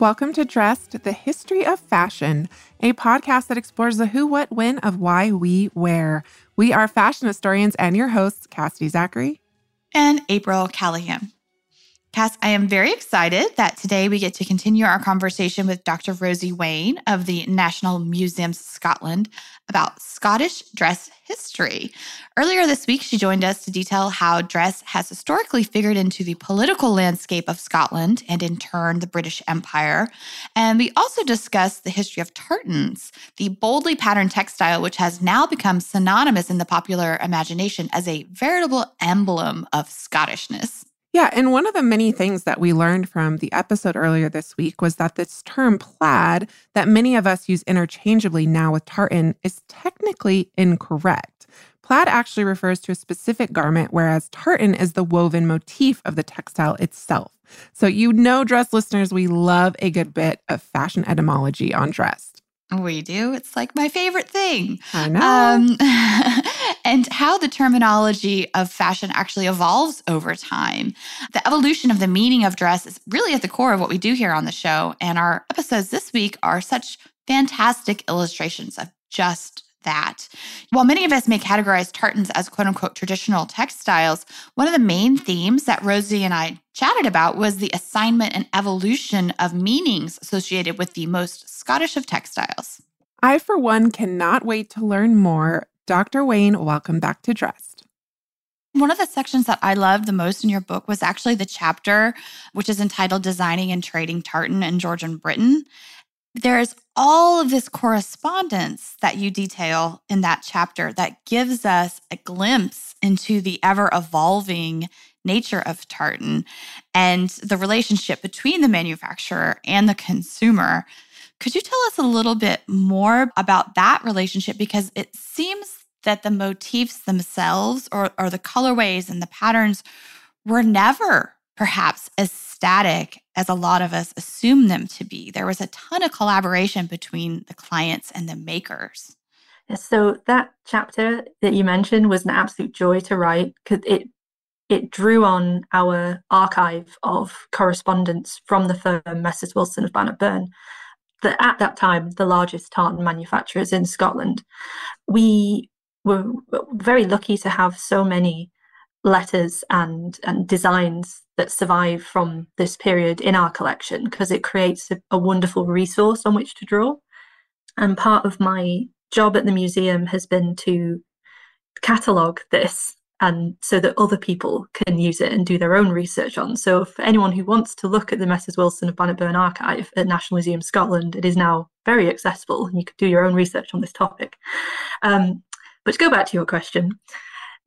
Welcome to Dressed, the History of Fashion, a podcast that explores the who, what, when of why we wear. We are fashion historians and your hosts, Cassidy Zachary and April Callahan. Cass, I am very excited that today we get to continue our conversation with Dr. Rosie Waine of the National Museums Scotland about Scottish dress history. Earlier this week, she joined us to detail how dress has historically figured into the political landscape of Scotland and, in turn, the British Empire. And we also discussed the history of tartans, the boldly patterned textile which has now become synonymous in the popular imagination as a veritable emblem of Scottishness. Yeah, and one of the many things that we learned from the episode earlier this week was that this term plaid, that many of us use interchangeably now with tartan, is technically incorrect. Plaid actually refers to a specific garment, whereas tartan is the woven motif of the textile itself. So, you know, dress listeners, we love a good bit of fashion etymology on dress. We do. It's like my favorite thing. I know. Um, and how the terminology of fashion actually evolves over time. The evolution of the meaning of dress is really at the core of what we do here on the show. And our episodes this week are such fantastic illustrations of just that. While many of us may categorize tartans as quote unquote traditional textiles, one of the main themes that Rosie and I chatted about was the assignment and evolution of meanings associated with the most Scottish of textiles. I, for one, cannot wait to learn more. Dr. Waine, welcome back to Dressed. One of the sections that I loved the most in your book was actually the chapter which is entitled Designing and Trading Tartan in Georgian Britain there's all of this correspondence that you detail in that chapter that gives us a glimpse into the ever evolving nature of tartan and the relationship between the manufacturer and the consumer. Could you tell us a little bit more about that relationship? Because it seems that the motifs themselves or, or the colorways and the patterns were never perhaps as static as a lot of us assume them to be. There was a ton of collaboration between the clients and the makers. So that chapter that you mentioned was an absolute joy to write because it it drew on our archive of correspondence from the firm Messrs Wilson of Bannockburn, the, at that time the largest tartan manufacturers in Scotland. We were very lucky to have so many letters and and designs that survive from this period in our collection because it creates a, a wonderful resource on which to draw. And part of my job at the museum has been to catalogue this and so that other people can use it and do their own research on. So for anyone who wants to look at the Messrs Wilson of Bannockburn archive at National Museum Scotland, it is now very accessible and you can do your own research on this topic. Um, but to go back to your question,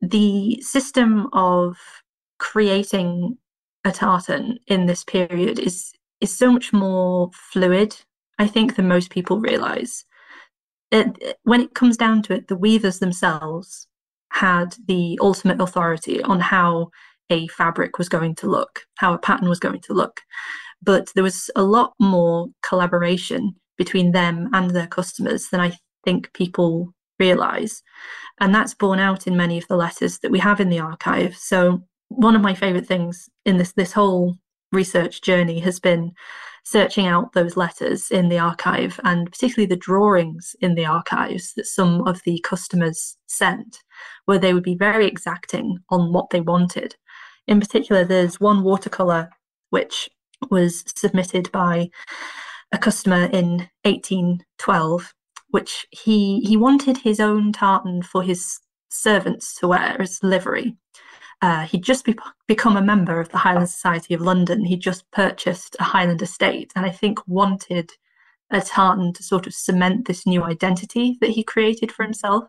the system of creating a tartan in this period is is so much more fluid, I think, than most people realize. It, when it comes down to it, the weavers themselves had the ultimate authority on how a fabric was going to look, how a pattern was going to look. But there was a lot more collaboration between them and their customers than I think people realize. And that's borne out in many of the letters that we have in the archive. So one of my favorite things in this this whole research journey has been searching out those letters in the archive and particularly the drawings in the archives that some of the customers sent where they would be very exacting on what they wanted. In particular there's one watercolor which was submitted by a customer in 1812 which he he wanted his own tartan for his servants to wear as livery uh, he'd just be- become a member of the Highland Society of London. He'd just purchased a Highland estate and I think wanted a tartan to sort of cement this new identity that he created for himself.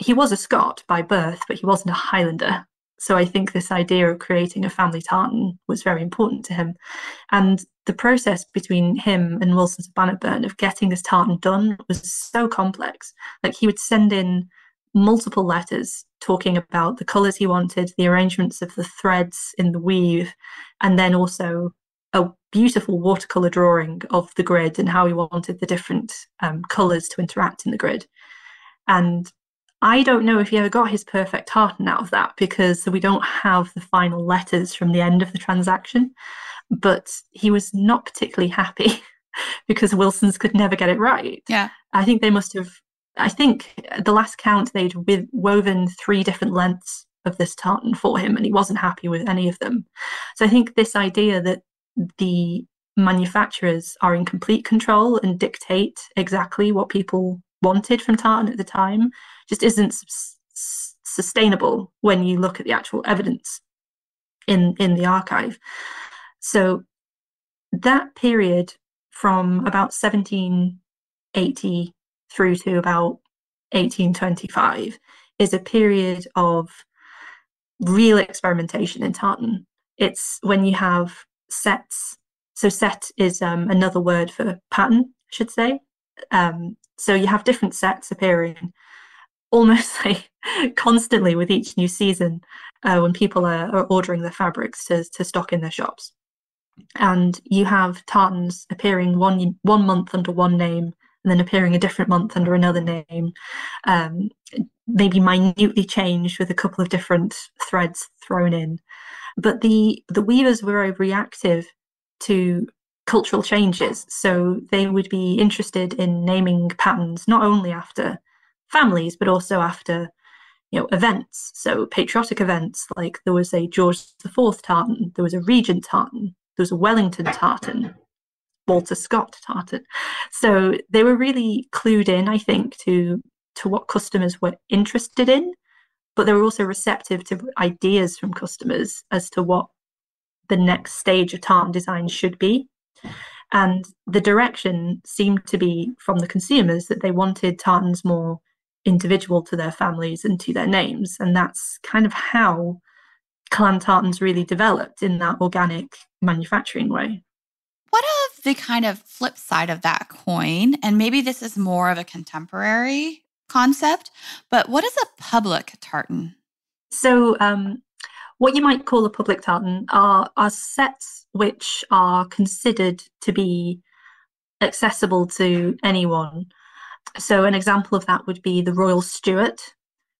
He was a Scot by birth, but he wasn't a Highlander. So I think this idea of creating a family tartan was very important to him. And the process between him and Wilsons of Bannockburn of getting this tartan done was so complex. Like he would send in multiple letters talking about the colours he wanted, the arrangements of the threads in the weave, and then also a beautiful watercolour drawing of the grid and how he wanted the different um, colours to interact in the grid. And I don't know if he ever got his perfect tartan out of that because we don't have the final letters from the end of the transaction. But he was not particularly happy because Wilsons could never get it right. Yeah. I think they must have, I think the last count they'd woven three different lengths of this tartan for him and he wasn't happy with any of them. So I think this idea that the manufacturers are in complete control and dictate exactly what people wanted from tartan at the time just isn't sustainable when you look at the actual evidence in in the archive so that period from about 1780 through to about 1825 is a period of real experimentation in tartan it's when you have sets so set is um, another word for pattern i should say um, so you have different sets appearing almost like constantly with each new season uh, when people are, are ordering the fabrics to, to stock in their shops. And you have tartans appearing one one month under one name and then appearing a different month under another name, um, maybe minutely changed with a couple of different threads thrown in. But the the weavers were very reactive to cultural changes. So they would be interested in naming patterns not only after families, but also after you know events. So patriotic events like there was a George IV tartan, there was a Regent tartan, there was a Wellington tartan, Walter Scott tartan. So they were really clued in, I think, to to what customers were interested in, but they were also receptive to ideas from customers as to what the next stage of tartan design should be. And the direction seemed to be from the consumers that they wanted tartans more individual to their families and to their names. And that's kind of how clan tartans really developed in that organic manufacturing way. The kind of flip side of that coin? And maybe this is more of a contemporary concept, but what is a public tartan? So, um, what you might call a public tartan are, are sets which are considered to be accessible to anyone. So, an example of that would be the Royal Stuart,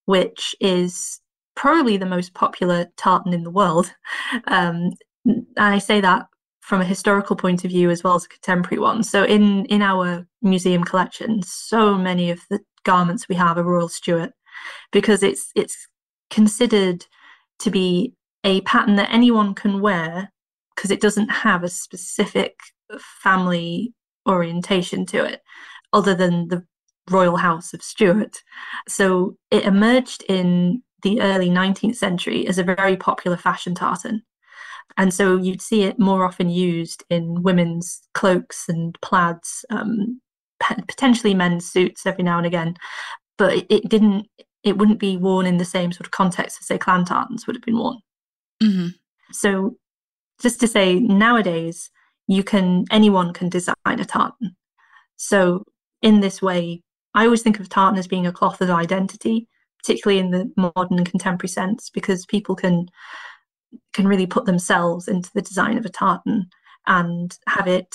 which is probably the most popular tartan in the world. Um, and I say that from a historical point of view as well as a contemporary one. So, in, in our museum collection, so many of the garments we have are Royal Stuart because it's it's considered to be a pattern that anyone can wear because it doesn't have a specific family orientation to it other than the royal house of Stuart. So it emerged in the early 19th century as a very popular fashion tartan. And so you'd see it more often used in women's cloaks and plaids, um, potentially men's suits every now and again. But it, it, didn't, it wouldn't be worn in the same sort of context as, say, clan tartans would have been worn. Mm-hmm. So, just to say, nowadays you can anyone can design a tartan. So, in this way, I always think of tartan as being a cloth of identity, particularly in the modern and contemporary sense, because people can can really put themselves into the design of a tartan and have it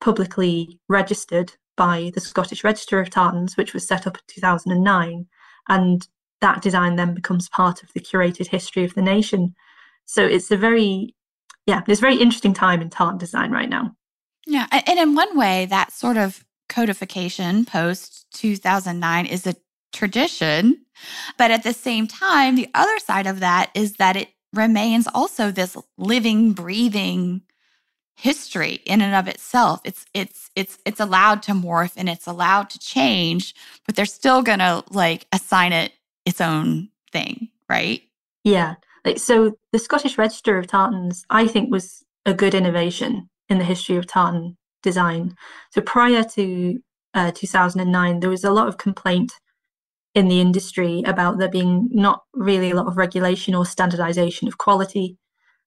publicly registered by the Scottish Register of Tartans, which was set up in 2009. And that design then becomes part of the curated history of the nation. So it's a very, yeah, it's a very interesting time in tartan design right now. Yeah. And in one way, that sort of codification post 2009 is a tradition. But at the same time, the other side of that is that it remains also this living, breathing history in and of itself. It's it's it's it's allowed to morph and it's allowed to change, but they're still gonna like assign it its own thing, right? Yeah. Like, so the Scottish Register of Tartans, I think, was a good innovation in the history of tartan design. So prior to uh, 2009, there was a lot of complaint in the industry about there being not really a lot of regulation or standardization of quality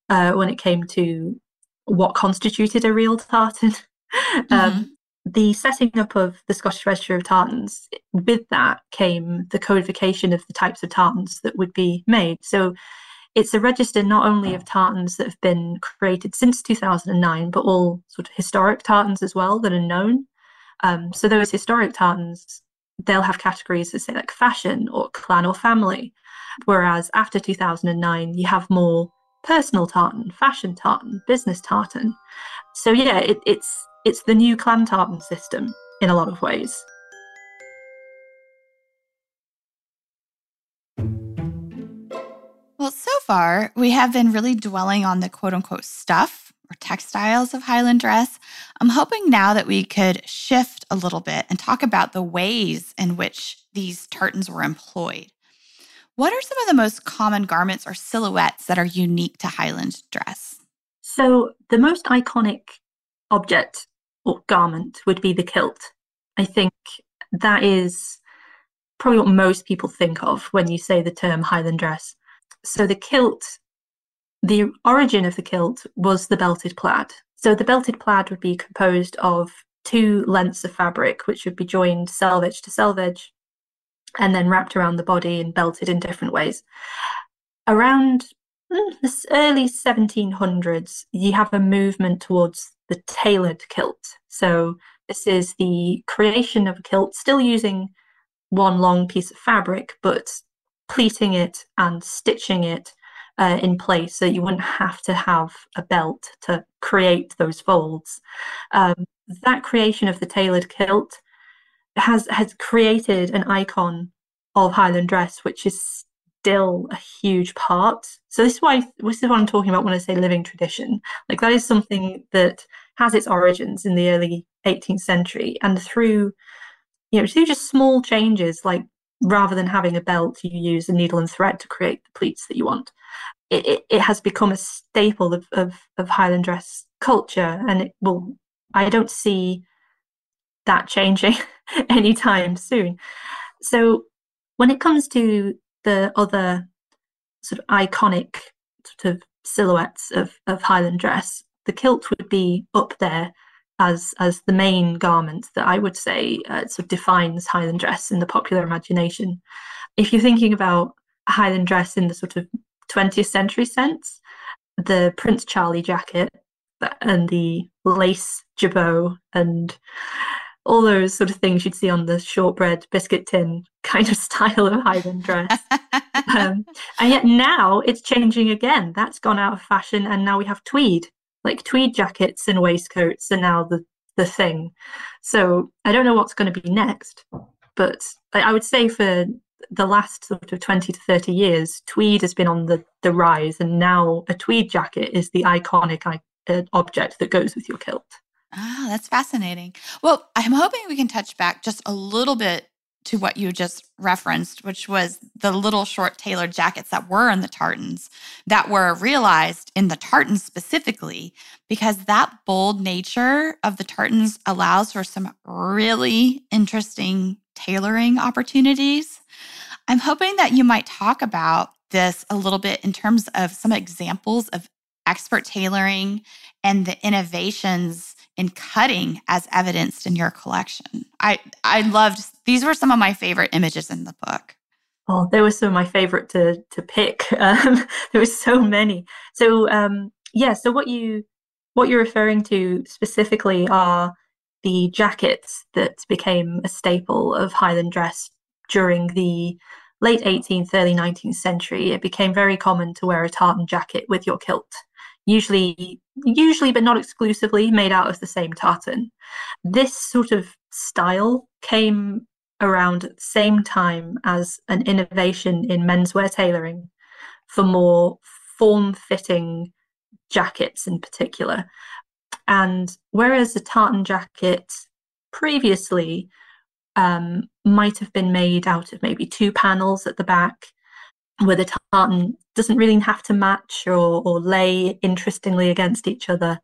uh, when it came to what constituted a real tartan. Mm-hmm. um, the setting up of the Scottish Register of Tartans, with that came the codification of the types of tartans that would be made. So it's a register not only of tartans that have been created since 2009, but all sort of historic tartans as well that are known. Um, so those historic tartans, they'll have categories that say like fashion or clan or family. Whereas after 2009, you have more personal tartan, fashion tartan, business tartan. So yeah, it, it's it's the new clan tartan system in a lot of ways. Well, so far, we have been really dwelling on the quote unquote stuff or textiles of Highland dress. I'm hoping now that we could shift a little bit and talk about the ways in which these tartans were employed. What are some of the most common garments or silhouettes that are unique to Highland dress? So, the most iconic object or garment would be the kilt. I think that is probably what most people think of when you say the term Highland dress. So the kilt, the origin of the kilt was the belted plaid. So the belted plaid would be composed of two lengths of fabric, which would be joined selvage to selvage and then wrapped around the body and belted in different ways. Around mm, the early 1700s, you have a movement towards the tailored kilt. So this is the creation of a kilt, still using one long piece of fabric, but pleating it and stitching it uh, in place so you wouldn't have to have a belt to create those folds. Um, that creation of the tailored kilt has has created an icon of Highland dress, which is still a huge part. So this is why this is what I'm talking about when I say living tradition. Like that is something that has its origins in the early 18th century, and through you know through just small changes, like rather than having a belt, you use a needle and thread to create the pleats that you want. It, it, it has become a staple of, of, of Highland dress culture, and it will. I don't see that changing anytime soon. So when it comes to the other sort of iconic sort of silhouettes of, of Highland dress, the kilt would be up there as as the main garment that I would say uh, sort of defines Highland dress in the popular imagination. If you're thinking about Highland dress in the sort of 20th century sense, the Prince Charlie jacket and the lace jabot and all those sort of things you'd see on the shortbread biscuit tin kind of style of Highland dress. um, and yet now it's changing again. That's gone out of fashion, and now we have tweed, like tweed jackets and waistcoats, are now the the thing. So I don't know what's going to be next, but I would say for the last sort of 20 to 30 years, tweed has been on the, the rise, and now a tweed jacket is the iconic uh, object that goes with your kilt. Ah, that's fascinating. Well, I'm hoping we can touch back just a little bit to what you just referenced, which was the little short tailored jackets that were in the tartans that were realized in the tartans specifically, because that bold nature of the tartans allows for some really interesting tailoring opportunities. I'm hoping that you might talk about this a little bit in terms of some examples of expert tailoring and the innovations in cutting as evidenced in your collection. I I loved these were some of my favorite images in the book. Oh, they were some of my favorite to to pick. Um, there were so many. So um, yeah, so what you what you're referring to specifically are the jackets that became a staple of Highland dress during the late 18th, early 19th century. It became very common to wear a tartan jacket with your kilt usually usually but not exclusively made out of the same tartan. This sort of style came around at the same time as an innovation in menswear tailoring for more form-fitting jackets in particular. And whereas a tartan jacket previously um, might have been made out of maybe two panels at the back where the tartan doesn't really have to match or, or lay interestingly against each other.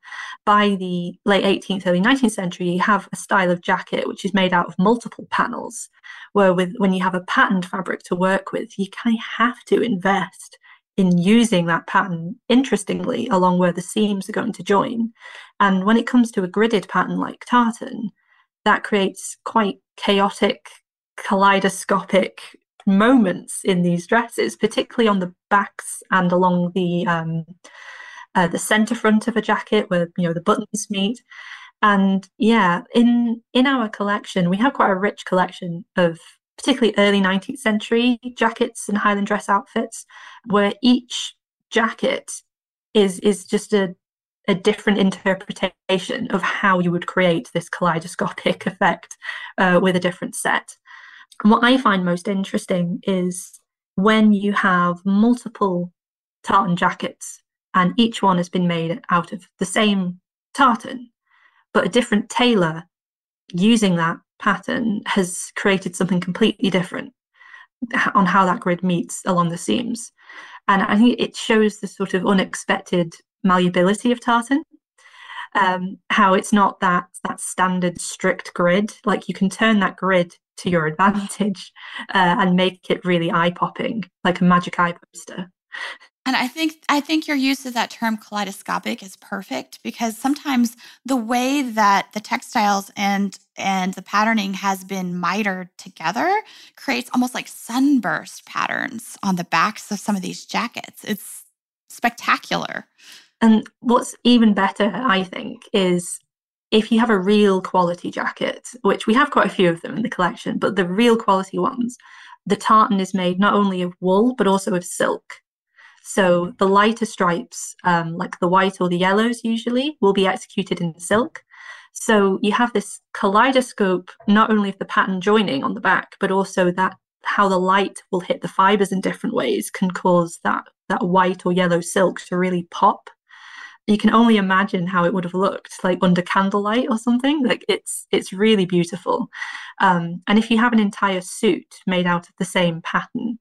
By the late 18th, early 19th century, you have a style of jacket which is made out of multiple panels, where with when you have a patterned fabric to work with, you kind of have to invest in using that pattern interestingly along where the seams are going to join. And when it comes to a gridded pattern like tartan, that creates quite chaotic, kaleidoscopic moments in these dresses, particularly on the backs and along the um, uh, the center front of a jacket where you know the buttons meet. And yeah, in in our collection, we have quite a rich collection of particularly early 19th century jackets and Highland dress outfits, where each jacket is is just a a different interpretation of how you would create this kaleidoscopic effect uh, with a different set. And what I find most interesting is when you have multiple tartan jackets and each one has been made out of the same tartan, but a different tailor using that pattern has created something completely different on how that grid meets along the seams. And I think it shows the sort of unexpected malleability of tartan. Um, how it's not that that standard strict grid. Like you can turn that grid to your advantage uh, and make it really eye popping, like a magic eye poster. And I think I think your use of that term kaleidoscopic is perfect because sometimes the way that the textiles and and the patterning has been mitered together creates almost like sunburst patterns on the backs of some of these jackets. It's spectacular. And what's even better, I think, is if you have a real quality jacket, which we have quite a few of them in the collection, but the real quality ones, the tartan is made not only of wool but also of silk. So the lighter stripes, um, like the white or the yellows usually, will be executed in silk. So you have this kaleidoscope not only of the pattern joining on the back, but also that how the light will hit the fibers in different ways can cause that that white or yellow silk to really pop. You can only imagine how it would have looked like under candlelight or something. Like it's it's really beautiful. Um, and if you have an entire suit made out of the same pattern,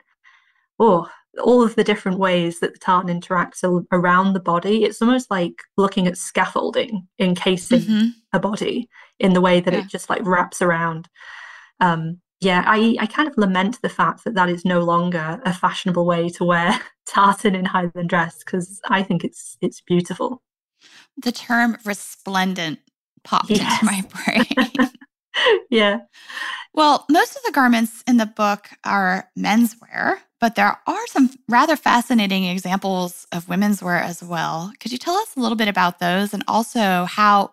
oh, all of the different ways that the tartan interacts around the body. It's almost like looking at scaffolding encasing mm-hmm. a body in the way that yeah. it just like wraps around. Um, yeah, I, I kind of lament the fact that that is no longer a fashionable way to wear tartan in Highland dress because I think it's it's beautiful. The term resplendent popped yes. into my brain. yeah. Well, most of the garments in the book are menswear, but there are some rather fascinating examples of women's wear as well. Could you tell us a little bit about those and also how,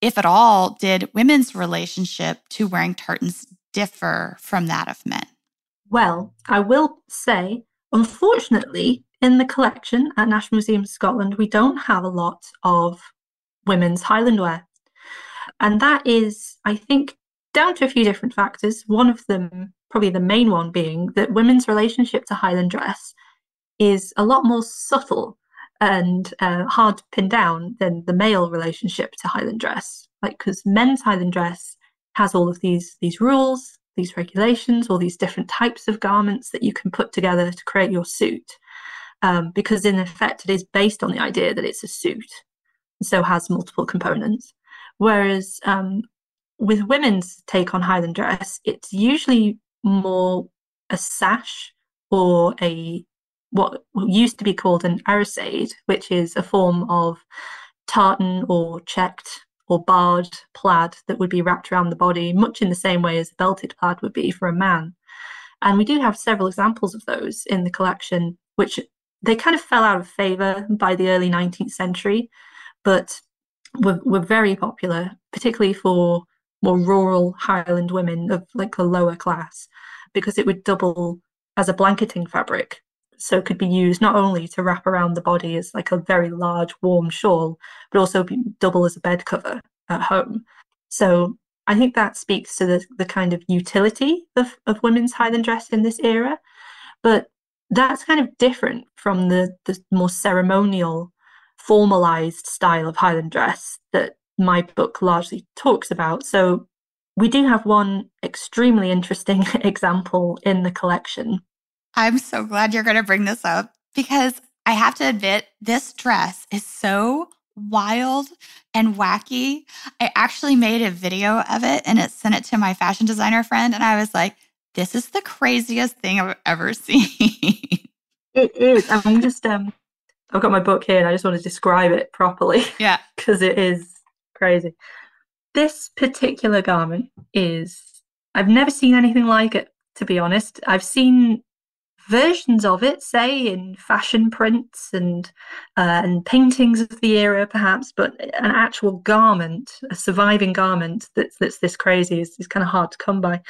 if at all, did women's relationship to wearing tartans differ from that of men? Well, I will say, unfortunately, in the collection at National Museum of Scotland, we don't have a lot of women's Highland wear. And that is, I think, down to a few different factors. One of them probably the main one being that women's relationship to Highland dress is a lot more subtle and uh, hard to pin down than the male relationship to Highland dress. Like, because men's Highland dress has all of these these rules, these regulations, all these different types of garments that you can put together to create your suit. Um, because in effect, it is based on the idea that it's a suit, so has multiple components. Whereas um, with women's take on Highland dress, it's usually more a sash or a what used to be called an arisaid, which is a form of tartan or checked or barred plaid that would be wrapped around the body, much in the same way as a belted plaid would be for a man. And we do have several examples of those in the collection, which they kind of fell out of favor by the early 19th century, but were, were very popular, particularly for more rural Highland women of like the lower class because it would double as a blanketing fabric. So it could be used not only to wrap around the body as like a very large warm shawl, but also be double as a bed cover at home. So I think that speaks to the, the kind of utility of, of women's Highland dress in this era. But that's kind of different from the, the more ceremonial, formalized style of Highland dress that my book largely talks about. So we do have one extremely interesting example in the collection, I'm so glad you're going to bring this up because I have to admit, this dress is so wild and wacky. I actually made a video of it and it sent it to my fashion designer friend. And I was like, this is the craziest thing I've ever seen. it is. I'm just, um, I've got my book here and I just want to describe it properly. Yeah. Because it is crazy. This particular garment is, I've never seen anything like it, to be honest. I've seen versions of it, say in fashion prints and uh, and paintings of the era, perhaps, but an actual garment, a surviving garment that's that's this crazy is, is kind of hard to come by.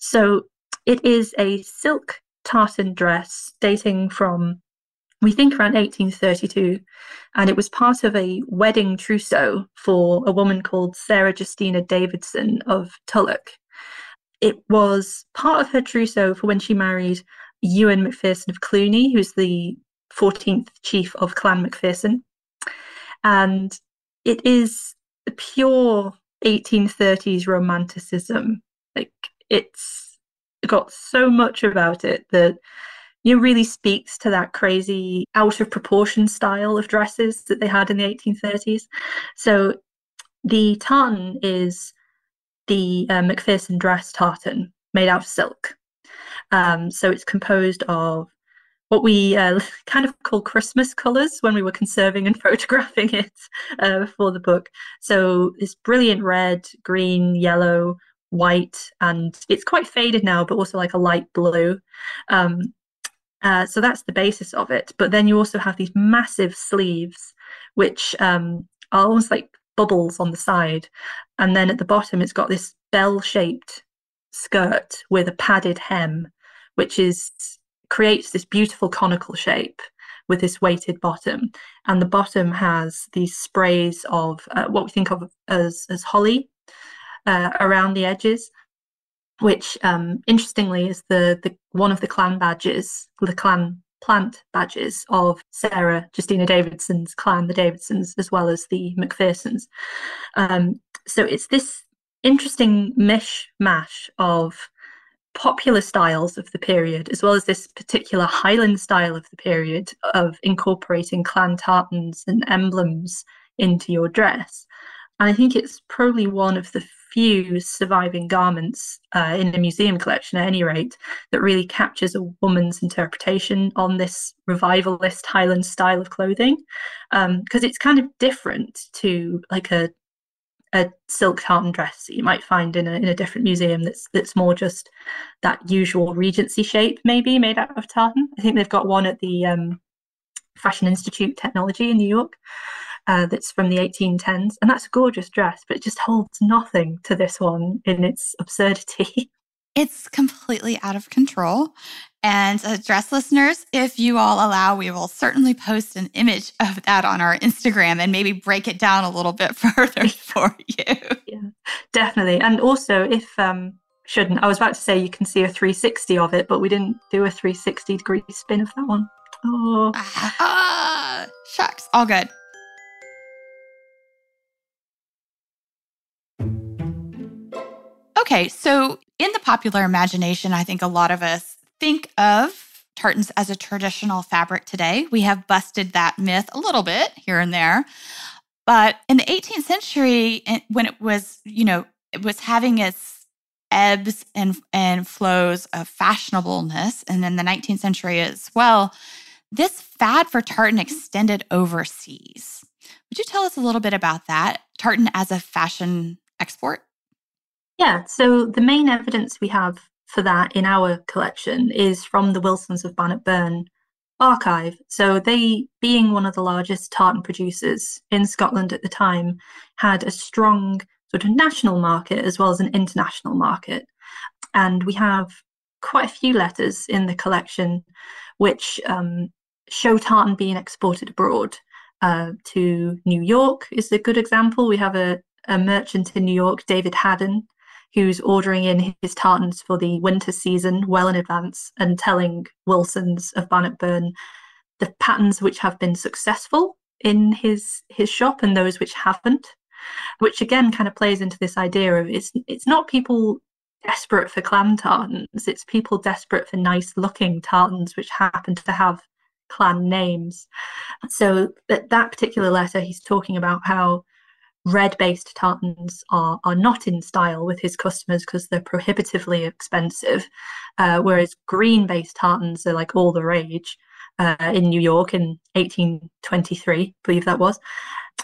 So it is a silk tartan dress dating from we think around 1832, and it was part of a wedding trousseau for a woman called Sarah Justina Davidson of Tulloch. It was part of her trousseau for when she married Ewan Macpherson of Cluny, who's the 14th chief of Clan Macpherson. And it is pure 1830s romanticism. Like it's got so much about it that you know, really speaks to that crazy out of proportion style of dresses that they had in the 1830s. So the tartan is the uh, Macpherson dress tartan made out of silk. Um, so it's composed of what we uh, kind of call Christmas colors when we were conserving and photographing it uh, for the book. So this brilliant red, green, yellow, white, and it's quite faded now, but also like a light blue. Um, uh, so that's the basis of it. But then you also have these massive sleeves, which um, are almost like bubbles on the side. And then at the bottom, it's got this bell shaped skirt with a padded hem which is creates this beautiful conical shape with this weighted bottom. And the bottom has these sprays of uh, what we think of as, as holly uh, around the edges, which um, interestingly is the, the one of the clan badges, the clan plant badges of Sarah Justina Davidson's clan, the Davidsons, as well as the Macphersons. Um, so it's this interesting mishmash of popular styles of the period, as well as this particular Highland style of the period of incorporating clan tartans and emblems into your dress. And I think it's probably one of the few surviving garments uh, in the museum collection, at any rate, that really captures a woman's interpretation on this revivalist Highland style of clothing. Because um, it's kind of different to like a a silk tartan dress that you might find in a in a different museum that's that's more just that usual Regency shape, maybe made out of tartan. I think they've got one at the um, Fashion Institute Technology in New York uh, that's from the 1810s, and that's a gorgeous dress, but it just holds nothing to this one in its absurdity. It's completely out of control. And uh, dress listeners, if you all allow, we will certainly post an image of that on our Instagram and maybe break it down a little bit further for you. Yeah, definitely. And also, if um, shouldn't I was about to say you can see a 360 of it, but we didn't do a 360 degree spin of that one. Oh, ah, shucks, all good. Okay, so in the popular imagination, I think a lot of us think of tartans as a traditional fabric today. We have busted that myth a little bit here and there. But in the 18th century, when it was, you know, it was having its ebbs and, and flows of fashionableness, and in the 19th century as well, this fad for tartan extended overseas. Would you tell us a little bit about that? Tartan as a fashion export? Yeah, so the main evidence we have for that in our collection is from the Wilsons of Bannockburn archive. So they, being one of the largest tartan producers in Scotland at the time, had a strong sort of national market as well as an international market. And we have quite a few letters in the collection which um, show tartan being exported abroad. Uh, to New York is a good example. We have a, a merchant in New York, David Haddon, who's ordering in his tartans for the winter season well in advance and telling Wilsons of Bannockburn the patterns which have been successful in his his shop and those which haven't which again kind of plays into this idea of it's it's not people desperate for clan tartans. It's people desperate for nice looking tartans, which happen to have clan names. So that that particular letter, he's talking about how red based tartans are, are not in style with his customers because they're prohibitively expensive, uh, whereas green based tartans are like all the rage uh, in New York in 1823, I believe that was.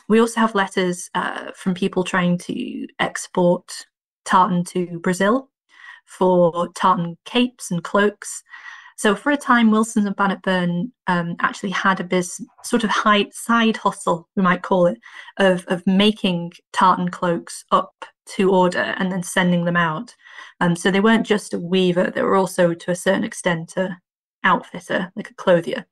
We also have letters uh, from people trying to export tartan to Brazil for tartan capes and cloaks. So for a time, Wilsons and Bannockburn um, actually had a biz, sort of high, side hustle, we might call it, of, of making tartan cloaks up to order and then sending them out. Um, so they weren't just a weaver; they were also, to a certain extent, a outfitter, like a clothier.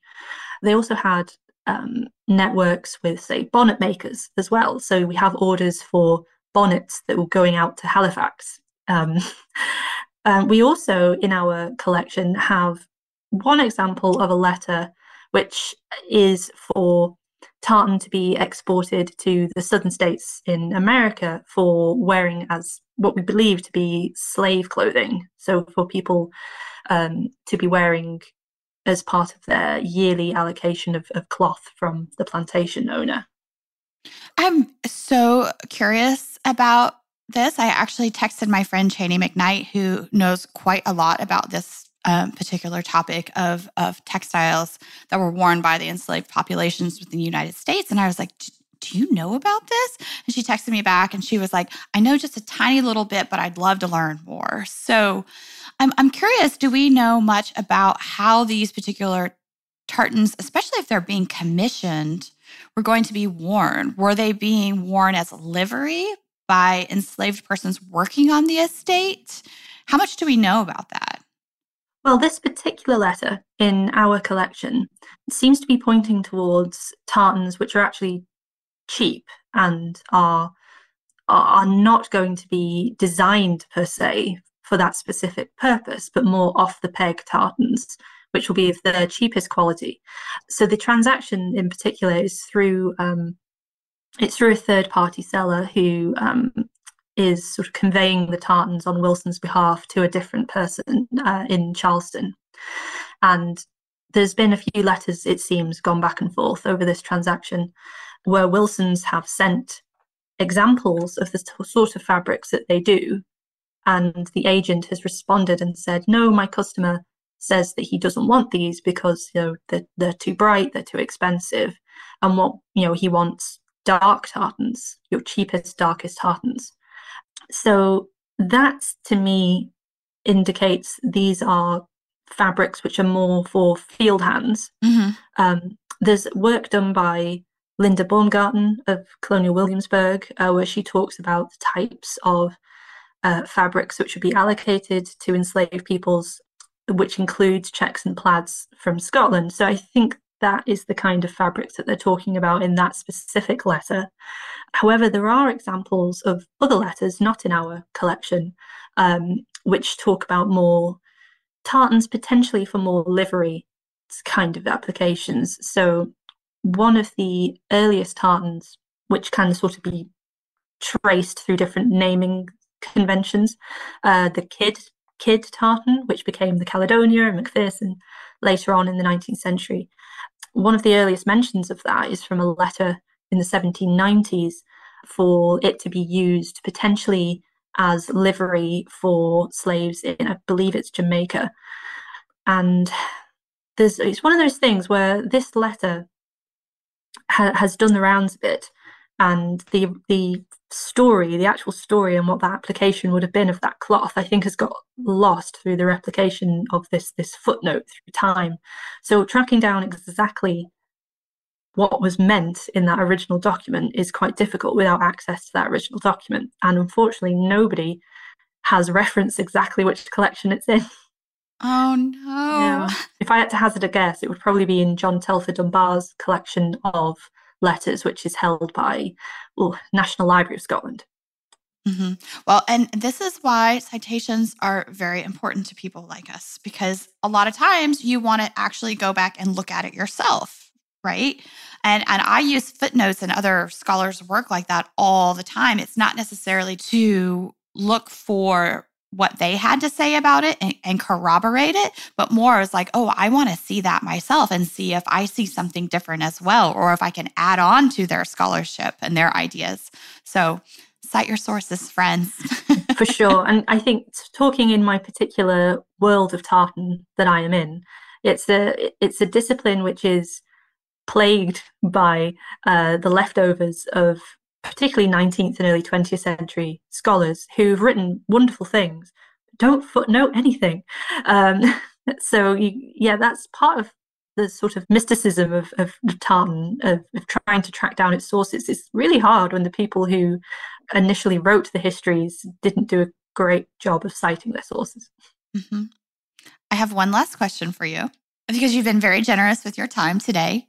They also had um, networks with, say, bonnet makers as well. So we have orders for bonnets that were going out to Halifax. Um, um, we also, in our collection, have one example of a letter which is for tartan to be exported to the southern states in America for wearing as what we believe to be slave clothing. So for people um, to be wearing as part of their yearly allocation of, of cloth from the plantation owner. I'm so curious about this. I actually texted my friend Cheney McKnight, who knows quite a lot about this um, particular topic of of textiles that were worn by the enslaved populations within the United States, and I was like. Do you know about this? And she texted me back and she was like, I know just a tiny little bit, but I'd love to learn more. So I'm, I'm curious do we know much about how these particular tartans, especially if they're being commissioned, were going to be worn? Were they being worn as livery by enslaved persons working on the estate? How much do we know about that? Well, this particular letter in our collection seems to be pointing towards tartans which are actually cheap and are are not going to be designed per se for that specific purpose, but more off the peg tartans, which will be of the cheapest quality. So the transaction in particular is through um, it's through a third party seller who um, is sort of conveying the tartans on Wilson's behalf to a different person uh, in Charleston. And there's been a few letters, it seems, gone back and forth over this transaction where Wilsons have sent examples of the sort of fabrics that they do. And the agent has responded and said, No, my customer says that he doesn't want these because you know they're, they're too bright, they're too expensive. And what you know, he wants dark tartans, your cheapest, darkest tartans. So that to me indicates these are fabrics which are more for field hands. Mm-hmm. Um, there's work done by Linda Baumgarten of Colonial Williamsburg, uh, where she talks about the types of uh, fabrics which would be allocated to enslaved peoples, which includes checks and plaids from Scotland. So I think that is the kind of fabrics that they're talking about in that specific letter. However, there are examples of other letters not in our collection, um, which talk about more tartans potentially for more livery kind of applications. So, one of the earliest tartans, which can sort of be traced through different naming conventions, uh, the Kidd Kidd tartan, which became the Caledonia and Macpherson later on in the 19th century. One of the earliest mentions of that is from a letter in the 1790s for it to be used potentially as livery for slaves in, I believe it's Jamaica. And there's it's one of those things where this letter ha- has done the rounds a bit, and the the story, the actual story, and what that application would have been of that cloth, I think, has got lost through the replication of this this footnote through time. So tracking down exactly what was meant in that original document is quite difficult without access to that original document. And unfortunately, nobody has referenced exactly which collection it's in. Oh no! Yeah. If I had to hazard a guess, it would probably be in John Telfer Dunbar's collection of letters, which is held by National Library of Scotland. Mm-hmm. Well, and this is why citations are very important to people like us because a lot of times you want to actually go back and look at it yourself, right? And and I use footnotes and other scholars' work like that all the time. It's not necessarily to look for what they had to say about it and, and corroborate it, but more is like, oh, I want to see that myself and see if I see something different as well, or if I can add on to their scholarship and their ideas. So cite your sources, friends. For sure. And I think talking in my particular world of tartan that I am in, it's a it's a discipline which is plagued by uh, the leftovers of particularly 19th and early 20th century scholars who've written wonderful things, don't footnote anything. Um, so, you, yeah, that's part of the sort of mysticism of, of tartan, of, of, trying to track down its sources. It's really hard when the people who initially wrote the histories didn't do a great job of citing their sources. Mm-hmm. I have one last question for you because you've been very generous with your time today.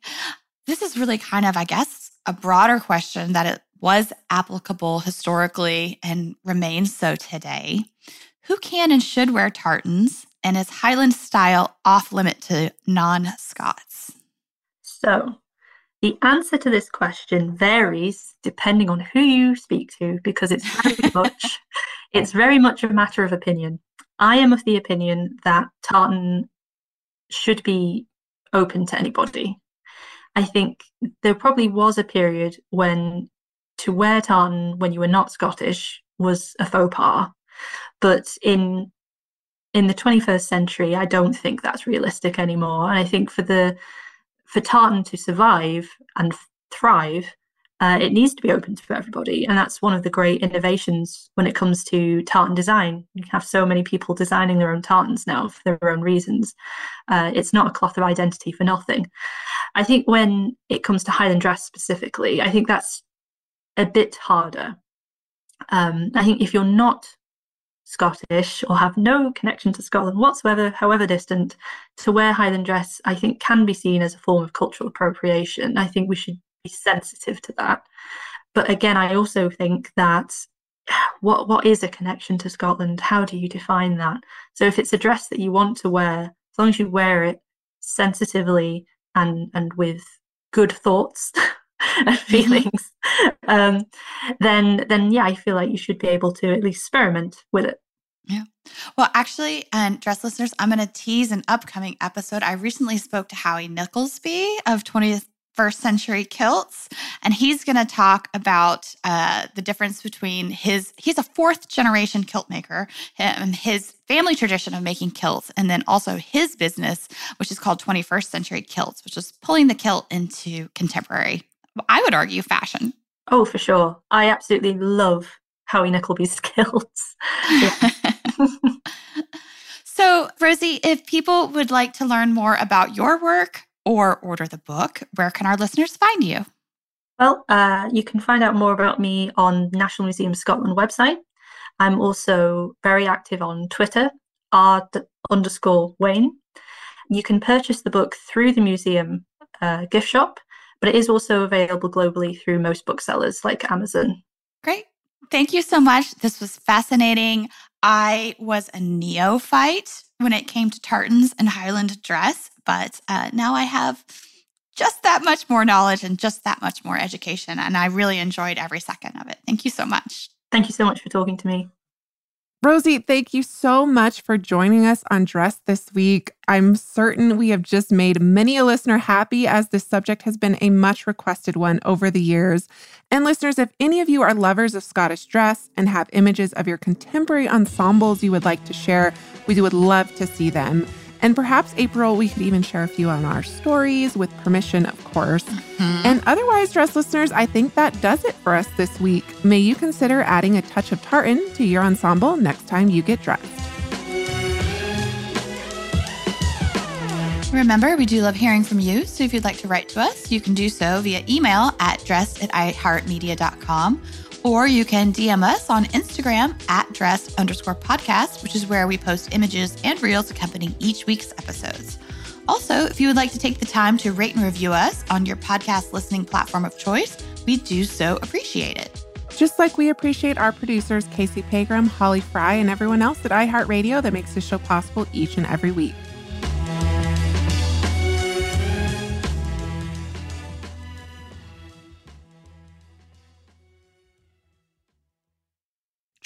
This is really kind of, I guess, a broader question that it was applicable historically and remains so today. Who can and should wear tartans? And is Highland style off limit to non Scots? So, the answer to this question varies depending on who you speak to because it's very much it's very much a matter of opinion. I am of the opinion that tartan should be open to anybody. I think there probably was a period when to wear tartan when you were not Scottish was a faux pas. But in in the 21st century, I don't think that's realistic anymore. And I think for the for tartan to survive and thrive, uh, it needs to be open to everybody. And that's one of the great innovations when it comes to tartan design. You have so many people designing their own tartans now for their own reasons. Uh, it's not a cloth of identity for nothing. I think when it comes to Highland dress specifically, I think that's a bit harder. Um, I think if you're not Scottish or have no connection to Scotland whatsoever, however distant, to wear Highland dress, I think can be seen as a form of cultural appropriation. I think we should be sensitive to that. But again, I also think that what what is a connection to Scotland? How do you define that? So if it's a dress that you want to wear, as long as you wear it sensitively and and with good thoughts and mm-hmm. feelings, um, then then yeah, I feel like you should be able to at least experiment with it. Yeah. Well, actually, and dress listeners, I'm going to tease an upcoming episode. I recently spoke to Howie Nicholsby of 20th first century kilts and he's going to talk about uh, the difference between his he's a fourth generation kilt maker and his family tradition of making kilts and then also his business which is called 21st century kilts which is pulling the kilt into contemporary I would argue fashion. Oh, for sure. I absolutely love Howie Nicholsby's skills. so, Rosie, if people would like to learn more about your work or order the book, where can our listeners find you? Well, uh, you can find out more about me on National Museum Scotland website. I'm also very active on Twitter, r underscore Waine. You can purchase the book through the museum uh, gift shop, but it is also available globally through most booksellers like Amazon. Great. Thank you so much. This was fascinating. I was a neophyte when it came to tartans and Highland dress, but uh, now I have just that much more knowledge and just that much more education. And I really enjoyed every second of it. Thank you so much. Thank you so much for talking to me. Rosie, thank you so much for joining us on Dress this week. I'm certain we have just made many a listener happy as this subject has been a much requested one over the years. And listeners, if any of you are lovers of Scottish dress and have images of your contemporary ensembles you would like to share, we would love to see them. And perhaps, April, we could even share a few on our stories with permission, of course. Mm-hmm. And otherwise, dress listeners, I think that does it for us this week. May you consider adding a touch of tartan to your ensemble next time you get dressed. Remember, we do love hearing from you. So if you'd like to write to us, you can do so via email at dress at iheartmedia.com or you can DM us on Instagram at dress underscore podcast, which is where we post images and reels accompanying each week's episodes. Also, if you would like to take the time to rate and review us on your podcast listening platform of choice, we do so appreciate it. Just like we appreciate our producers, Casey Pegram, Holly Fry, and everyone else at iHeartRadio that makes this show possible each and every week.